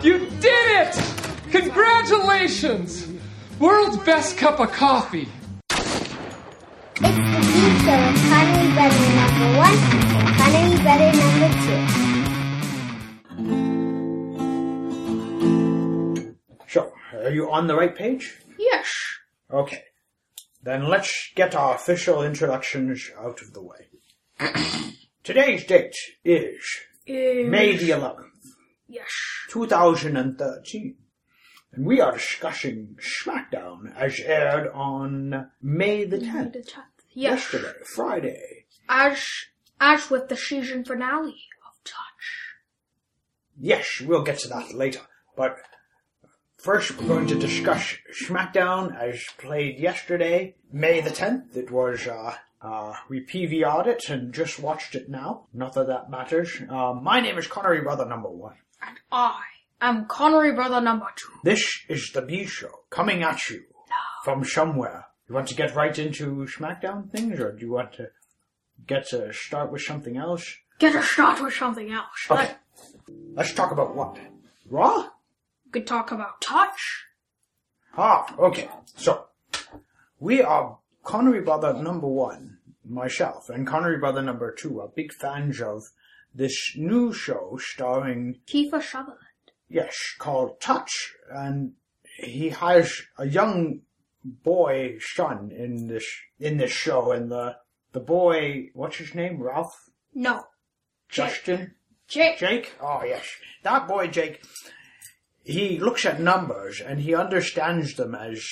You did it! Congratulations! World's best cup of coffee. It's the Beat Show with Connery Brother number one and Connery Brother number two. So, are you on the right page? Yes. Okay. Then let's get our official introductions out of the way. Today's date is Is- May the 11th, Yes. 2013. And we are discussing SmackDown as aired on May the 10th, The tenth. Yes. yesterday, Friday. As as with the season finale of Touch. Yes, we'll get to that later. But first, we're going to discuss SmackDown as played yesterday, May the 10th. It was, uh, uh, we PVR'd it and just watched it now. Not that that matters. Uh, my name is Connery Brother Number One. And I am Connery Brother number two. This is the B Show coming at you from somewhere. You want to get right into SmackDown things, or do you want to get to start with something else? Get a start with something else. Okay. Like, Let's talk about what? Raw? we could talk about Touch. Ah, okay. So, we are Connery Brother number one, myself, and Connery Brother number two are big fans of this new show starring, Kiefer Sutherland. yes, called Touch, and he has a young boy son in this, in this show, and the, the boy, what's his name? Ralph? No. Justin? Jake. Jake? Oh, yes. That boy, Jake, he looks at numbers and he understands them as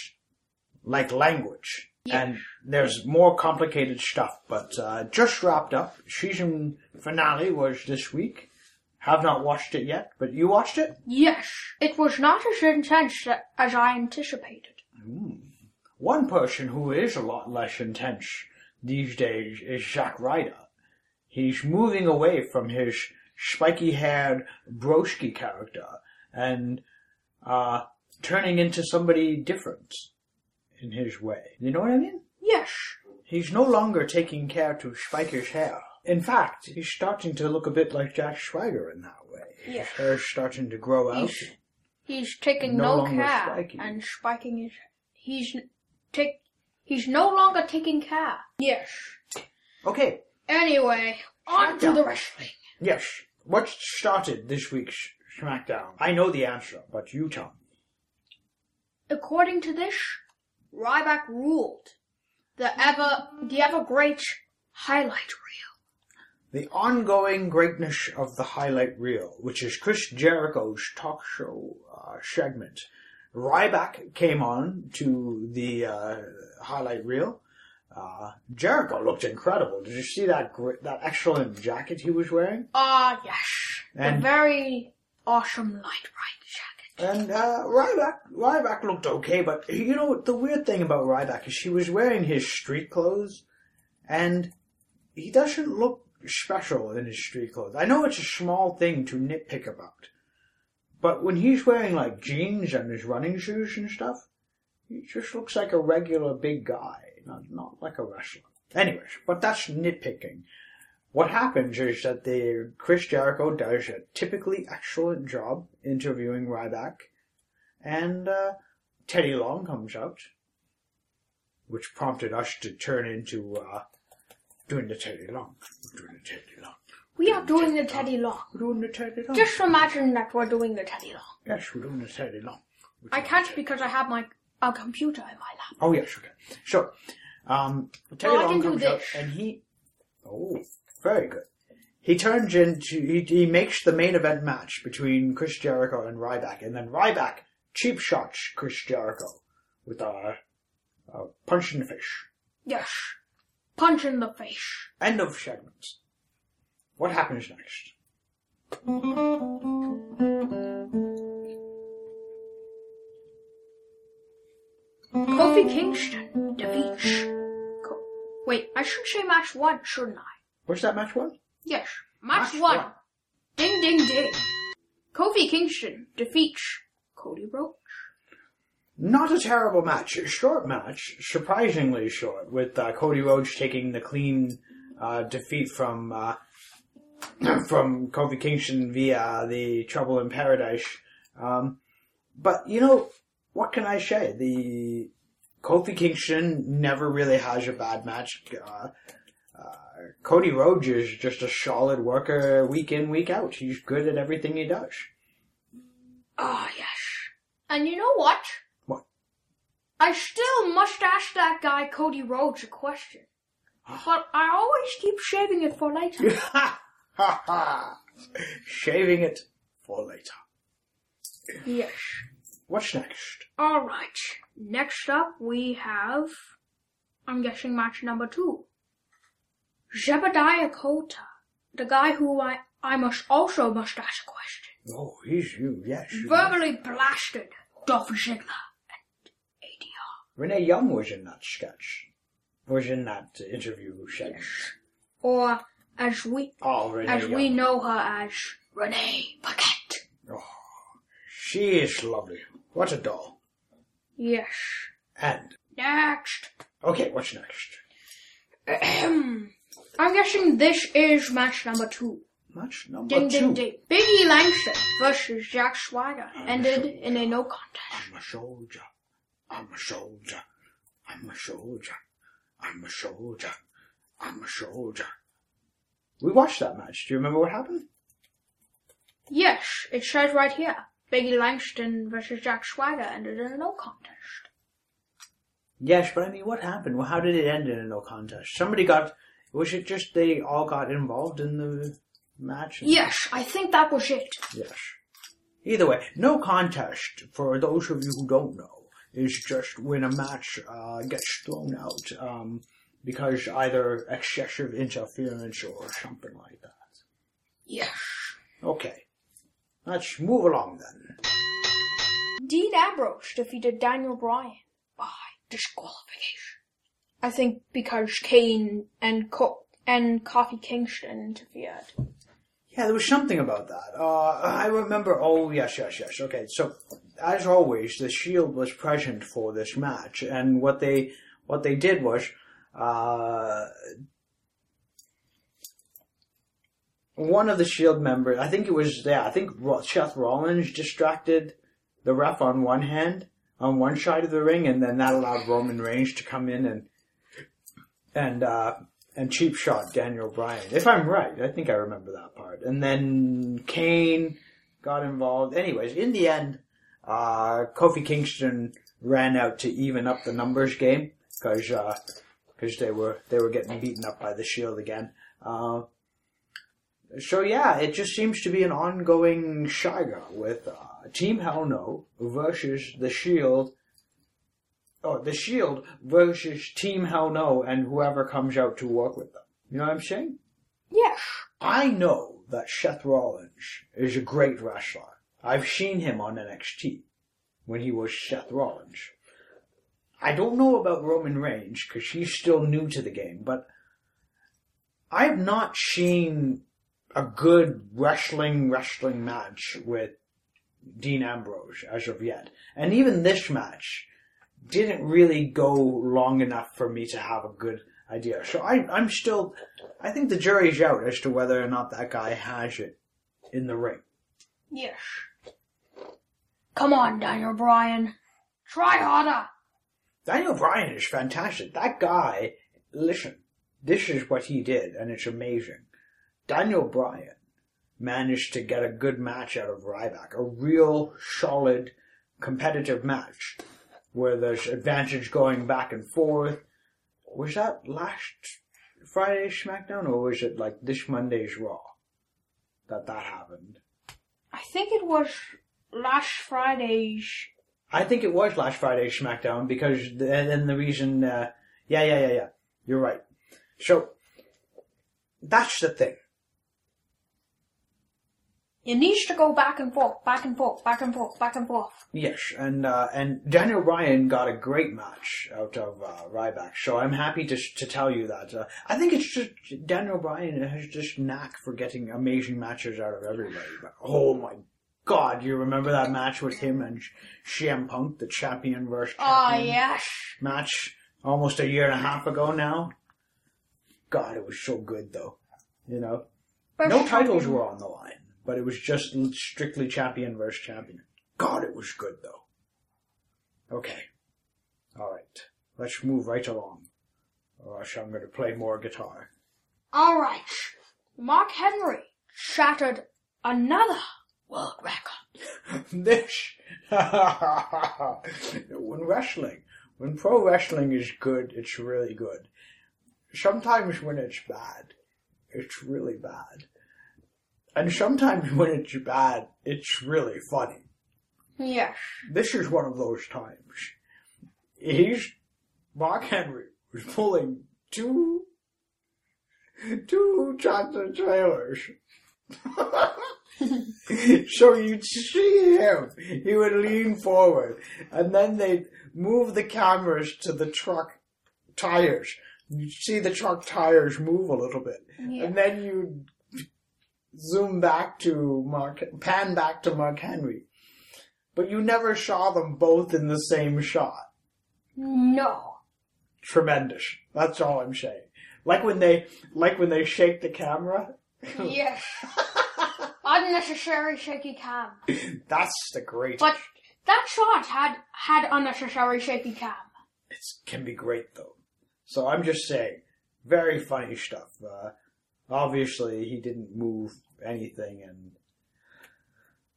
like language. Yeah. And there's more complicated stuff, but uh, just wrapped up. Season finale was this week. Have not watched it yet, but you watched it? Yes. It was not as intense as I anticipated. One person who is a lot less intense these days is Zack Ryder. He's moving away from his spiky haired Broski character and uh, turning into somebody different in his way. You know what I mean? Yes. He's no longer taking care to spike his hair. In fact, he's starting to look a bit like Jack Schweiger in that way. Yes. His hair's starting to grow out. He's, he's taking No no, care and spiking his. He's take. He's no longer taking care. Yes. Okay, Anyway, on to the wrestling. Yes. What started this week's SmackDown? I know the answer, but you tell me. According to this, Ryback ruled the ever the ever great highlight reel. The ongoing greatness of the highlight reel, which is Chris Jericho's talk show uh, segment. Ryback came on to the uh, highlight reel. Uh, Jericho looked incredible. Did you see that gr- that excellent jacket he was wearing? Ah, yes, And- the very awesome light bright jacket. And uh, Ryback, Ryback looked okay, but you know the weird thing about Ryback is he was wearing his street clothes, and he doesn't look special in his street clothes. I know it's a small thing to nitpick about, but when he's wearing like jeans and his running shoes and stuff, he just looks like a regular big guy, not not like a wrestler. Anyways, but that's nitpicking. What happens is that the Chris Jericho does a typically excellent job interviewing Ryback, and uh, Teddy Long comes out, which prompted us to turn into uh, doing the Teddy Long. Doing the Teddy Long. We are doing the Teddy Long. We're doing the Teddy Long. Just imagine that we're doing the Teddy Long. yes, we're doing the Teddy Long. We're I can't because I have my a computer in my lap. Oh yes, okay. So, um, Teddy Well, Long comes out and he, oh, very good. He turns into he, he makes the main event match between Chris Jericho and Ryback, and then Ryback cheap shots Chris Jericho with a, a punch in the face. Yes, punch in the face. End of segment. What happens next? Kofi Kingston defeats. Co- Wait, I should say match one, shouldn't I? Where's that match one? Yes, match, Match one. one. Ding ding ding. Kofi Kingston defeats Cody Rhodes. Not a terrible match. A short match, surprisingly short, with uh, Cody Rhodes taking the clean uh, defeat from uh, from Kofi Kingston via the Trouble in Paradise Um, but you know, what can I say? The Kofi Kingston never really has a bad match. Cody Rhodes is just a solid worker week in, week out. He's good at everything he does. Ah, yes. And you know what? What? I still must ask that guy Cody Rhodes a question. But I always keep shaving it for later. ha ha ha! Shaving it for later. yes. What's next? Alright. Next up we have, I'm guessing match number two. Jebediah Kota. The guy who I, I must also must ask a question. Oh, he's you, yes. you- Verbally blasted Dolph Ziggler and ADR. Renee Young was in that sketch. Was in that interview segment. Or as we, Oh, Renee as Young. we know her as Renee Paquette. Oh, she is lovely. What a doll. Yes. And, Next. okay, what's next? Ahem. I'm guessing this is match number two. Match number Ding two. ding ding. Biggie Langston versus Jack Swagger ended in a no contest. I'm a soldier. I'm a soldier. I'm a soldier. I'm a soldier. I'm a soldier. We watched that match. Do you remember what happened? Yes, it says right here. Biggie Langston versus Jack Swagger ended in a no contest. Yes, but I mean, what happened? Well, how did it end in a no contest? Somebody got. Was it just they all got involved in the match? Yes, I think that was it. Yes. Either way, no contest, for those of you who don't know, is just when a match uh, gets thrown out um, because either excessive interference or something like that. Yes. Okay. Let's move along then. Dean Ambrose defeated Daniel Bryan by disqualification. I think because Kane and Co- and Kofi Kingston interfered. Yeah, there was something about that. Uh, I remember. Oh, yes, yes, yes. Okay, so as always, the Shield was present for this match, and what they what they did was, uh, one of the Shield members, I think it was, yeah, I think Seth Rollins distracted the ref on one hand, on one side of the ring, and then that allowed Roman Reigns to come in and and uh, and cheap shot Daniel Bryan. If I'm right, I think I remember that part. And then Kane got involved. Anyways, in the end, uh, Kofi Kingston ran out to even up the numbers game because because they were they were getting beaten up by the Shield again. Uh, so yeah, it just seems to be an ongoing saga with uh, Team Hell No versus the Shield. Oh, the Shield versus Team Hell No and whoever comes out to work with them. You know what I'm saying? Yes. I know that Seth Rollins is a great wrestler. I've seen him on NXT when he was Seth Rollins. I don't know about Roman Reigns because he's still new to the game, but I've not seen a good wrestling wrestling match with Dean Ambrose as of yet. And even this match didn't really go long enough for me to have a good idea. So I, I'm still, I think the jury's out as to whether or not that guy has it in the ring. Yes. Come on, Daniel Bryan. Try harder. Daniel Bryan is fantastic. That guy, listen, this is what he did, and it's amazing. Daniel Bryan managed to get a good match out of Ryback, a real solid competitive match where there's advantage going back and forth. Was that last Friday's SmackDown, or was it like this Monday's Raw that that happened? I think it was last Friday's. I think it was last Friday's SmackDown because and then the reason, uh, yeah, yeah, yeah, yeah, you're right. So that's the thing. It needs to go back and forth, back and forth, back and forth, back and forth. Yes, and uh, and Daniel Bryan got a great match out of uh, Ryback, so I'm happy to to tell you that. Uh, I think it's just Daniel Bryan has just knack for getting amazing matches out of everybody. But oh my God, you remember that match with him and CM Punk, the champion versus Ah, champion yes. match, almost a year and a half ago now. God, it was so good though. You know, First no titles champion. were on the line, but it was just strictly champion versus champion. God, it was good though. Okay. Alright. Let's move right along. Oh, or else I'm gonna play more guitar. Alright. Mark Henry shattered another world record. this when wrestling when pro wrestling is good it's really good sometimes when it's bad it's really bad and sometimes when it's bad it's really funny Yes. this is one of those times he's mark henry was pulling two two tractor trailers so you'd see him. He would lean forward, and then they'd move the cameras to the truck tires. You'd see the truck tires move a little bit, Yeah. and then you'd zoom back to Mark, pan back to Mark Henry. But you never saw them both in the same shot. No. Tremendous. That's all I'm saying. Like when they, like when they shake the camera. Yes. Unnecessary shaky cam. That's the great. But that shot had had unnecessary shaky cam. It can be great though. So I'm just saying, very funny stuff. Uh, obviously, he didn't move anything and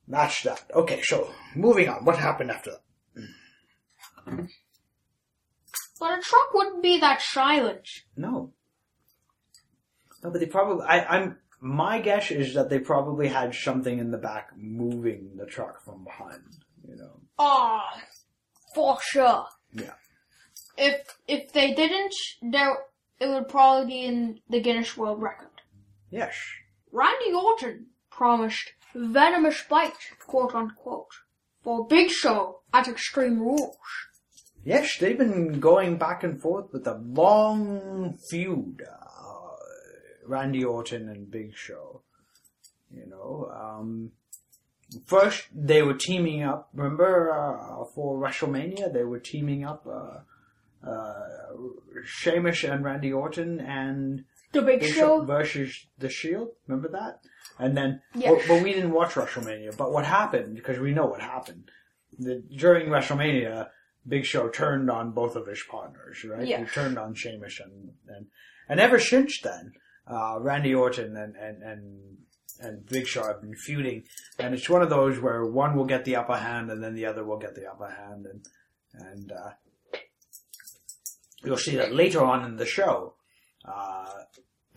match that. Okay, so moving on. What happened after that? But a truck wouldn't be that silent. No. No, but they probably. I, I'm. My guess is that they probably had something in the back moving the truck from behind. You know. Ah, for sure. Yeah. If if they didn't, there it would probably be in the Guinness World Record. Yes. Randy Orton promised venomous bite, quote unquote, for Big Show at Extreme Rules. Yes, they've been going back and forth with a long feud. Uh, Randy Orton and Big Show. You know, um, first they were teaming up. Remember uh, for WrestleMania, they were teaming up. Uh, uh, Sheamus and Randy Orton and The Big, Big Show. Versus the Shield. Remember that? And then, Yes. but, but we didn't watch WrestleMania. But what happened? Because we know what happened. The, during WrestleMania, Big Show turned on both of his partners, right? Yes. He turned on Sheamus and and, and ever since then, uh, Randy Orton and and and and Big Show have been feuding, and it's one of those where one will get the upper hand and then the other will get the upper hand, and and uh, you'll see that later on in the show. Uh,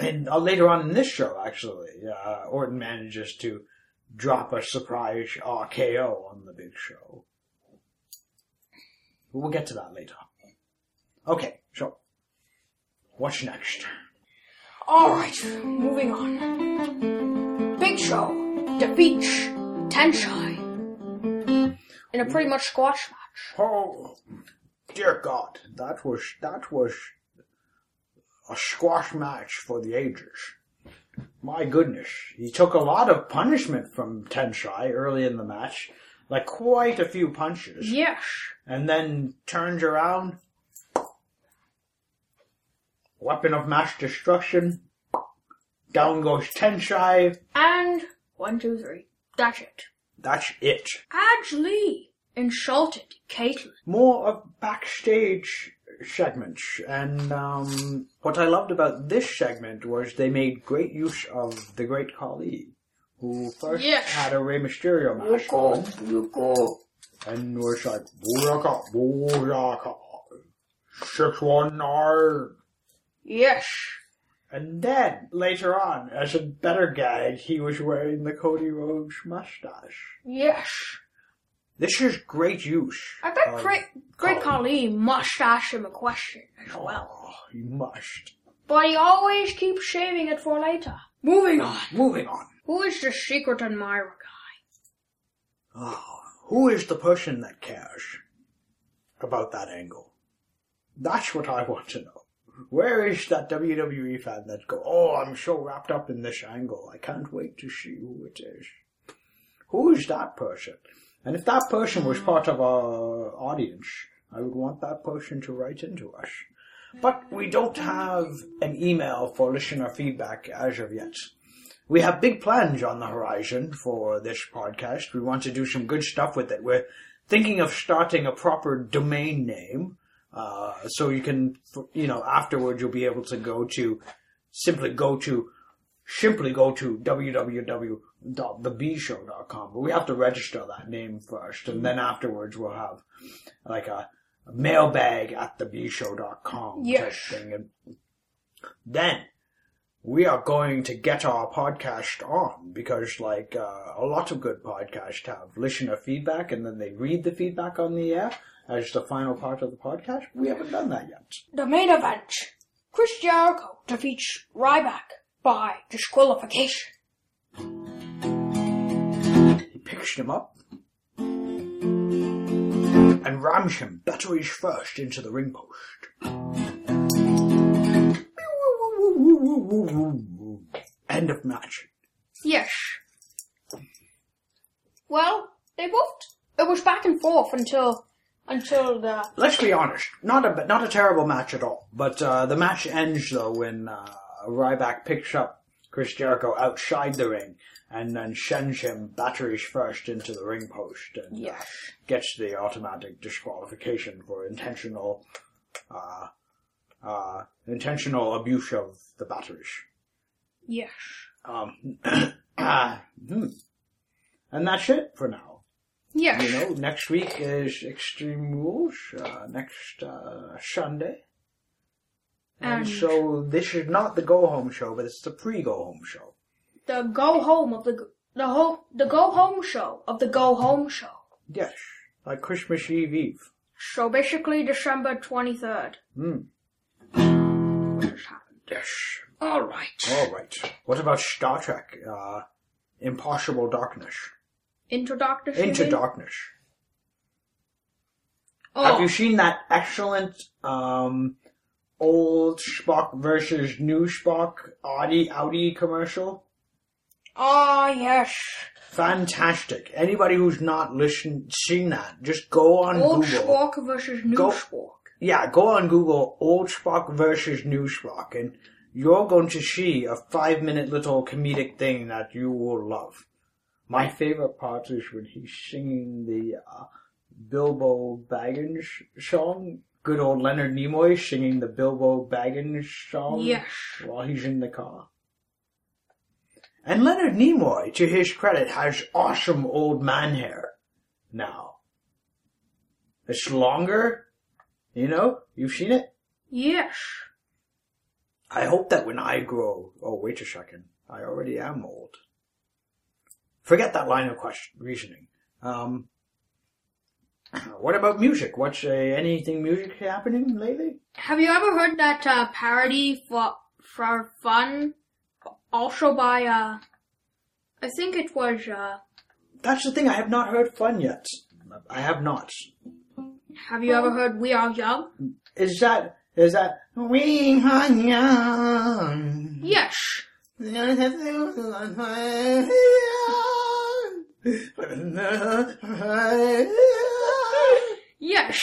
and uh, later on in this show, actually, uh, Orton manages to drop a surprise RKO on the Big Show. We'll get to that later. Okay, so what's next? Alright, moving on. Big Show defeats Tensai in a pretty much squash match. Oh, dear God, that was that was a squash match for the ages. My goodness, he took a lot of punishment from Tensai early in the match, like quite a few punches, Yes. and then turns around, weapon of mass destruction. Down goes Tensai. And one, two, three. That's it. That's it. AJ Lee insulted Kaitlyn. more of backstage segments. And um, what I loved about this segment was they made great use of the Great Khali, who first Yes. had a Rey Mysterio mask on, and was like, Booyaka, Booyaka, 619. Yes. And then, later on, as a better gag, he was wearing the Cody Rhodes mustache. Yes. This is great use. I bet of Great, Great. Khali must ask him a question as oh, well. Oh, you must. But he always keeps saving it for later. Moving on. Moving on. Who is the secret admirer guy? Oh, who is the person that cares about that angle? That's what I want to know. Where is that WWE fan that go, oh, I'm so wrapped up in this angle, I can't wait to see who it is. Who is that person? And if that person was part of our audience, I would want that person to write into us. But we don't have an email for listener feedback as of yet. we have big plans on the horizon for this podcast. We want to do some good stuff with it. We're thinking of starting a proper domain name, uh, so you can, you know, afterwards you'll be able to go to, simply go to, simply go to www.thebshow.com. But we have to register that name first, and then afterwards we'll have like a, a mailbag at thebshow.com Yes. type thing. And then we are going to get our podcast on because like uh, a lot of good podcasts have listener feedback and then they read the feedback on the air as the final part of the podcast. We haven't done that yet. The main event. Chris Jericho defeats Ryback by disqualification. Picks him up and rams him batteries first into the ring post. End of match. Yes. Well, they both. It was back and forth until until the Let's be honest, not a not a terrible match at all. But uh, the match ends though when uh, Ryback picks up Chris Jericho outside the ring and then sends him batteries first into the ring post and uh, gets the automatic disqualification for intentional uh, uh, intentional abuse of the batteries. yes. Um, hmm. And that's it for now. Yes. You know, next week is Extreme Rules, uh, next uh, Sunday. And, And- so this is not the go home show, but it's the pre go home show. The go home of the the home the go home show of the go home show. Yes, like Christmas Eve Eve. So basically December twenty third. Hmm. Yes. All right. All right. What about Star Trek? Uh, Impossible Darkness. Into Who? Into Darkness. Oh, Have you seen that excellent um, old Spock versus new Spock Audi Audi commercial? Ah yes. Fantastic. Anybody who's not listened, seen that, just go on Old Google. Old Spock versus new Go- Spock. Yeah, go on Google Old Spock versus New Spock and you're going to see a five minute little comedic thing that you will love. My favorite part is when he's singing the uh, Bilbo Baggins song. Good old Leonard Nimoy singing the Bilbo Baggins song Yes. while he's in the car. And Leonard Nimoy, to his credit, has awesome old man hair now. It's longer, you know, you've seen it? Yes. I hope that when I grow, oh wait a second, I already am old. Forget that line of question, reasoning. Um, what about music? What's uh, anything music happening lately? Have you ever heard that uh, parody for for fun? Also by uh, I think it was uh. That's the thing. I have not heard fun yet. I have not. Have you ever heard We Are Young? Is that is that we are young? Yes. Yes.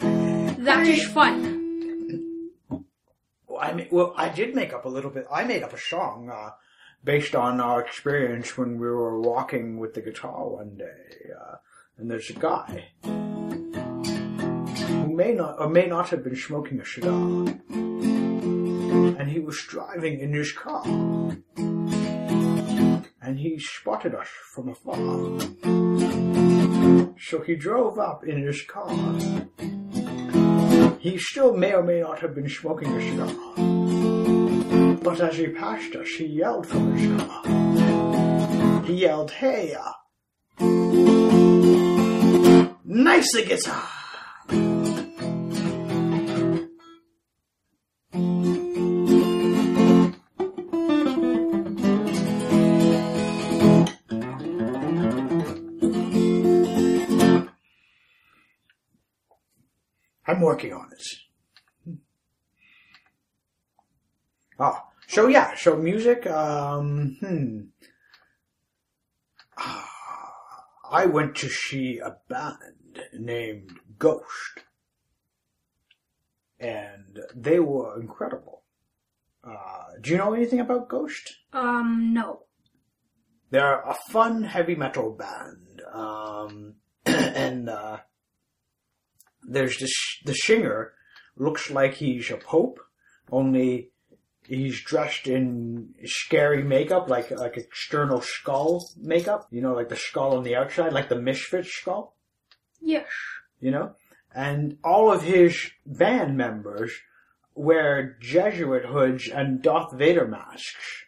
That is fun. I mean, well, I did make up a little bit. I made up a song uh, based on our experience when we were walking with the guitar one day. Uh, and there's a guy who may not or may not have been smoking a cigar, and he was driving in his car, and he spotted us from afar. So he drove up in his car. He still may or may not have been smoking a cigar. But as he passed us, he yelled from his car. He yelled, Hey, uh, nice guitar! I'm working on it. Ah, so yeah, so music, um, hmm. Ah, I went to see a band named Ghost. And they were incredible. Uh, do you know anything about Ghost? Um, no. They're a fun heavy metal band, um, and uh, there's this the singer looks like he's a pope, only he's dressed in scary makeup, like like external skull makeup. You know, like the skull on the outside, like the misfit skull. Yes. You know, and all of his band members wear Jesuit hoods and Darth Vader masks.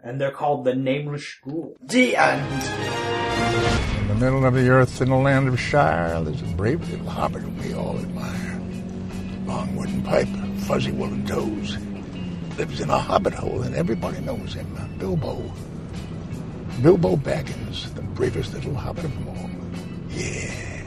And they're called the Nameless Ghoul. The end. In the middle of the earth, in the land of Shire, there's a brave little hobbit we all admire. Long wooden pipe, fuzzy woolen toes. Lives in a hobbit hole, and everybody knows him. Uh, Bilbo. Bilbo Baggins, the bravest little hobbit of them all. Yeah.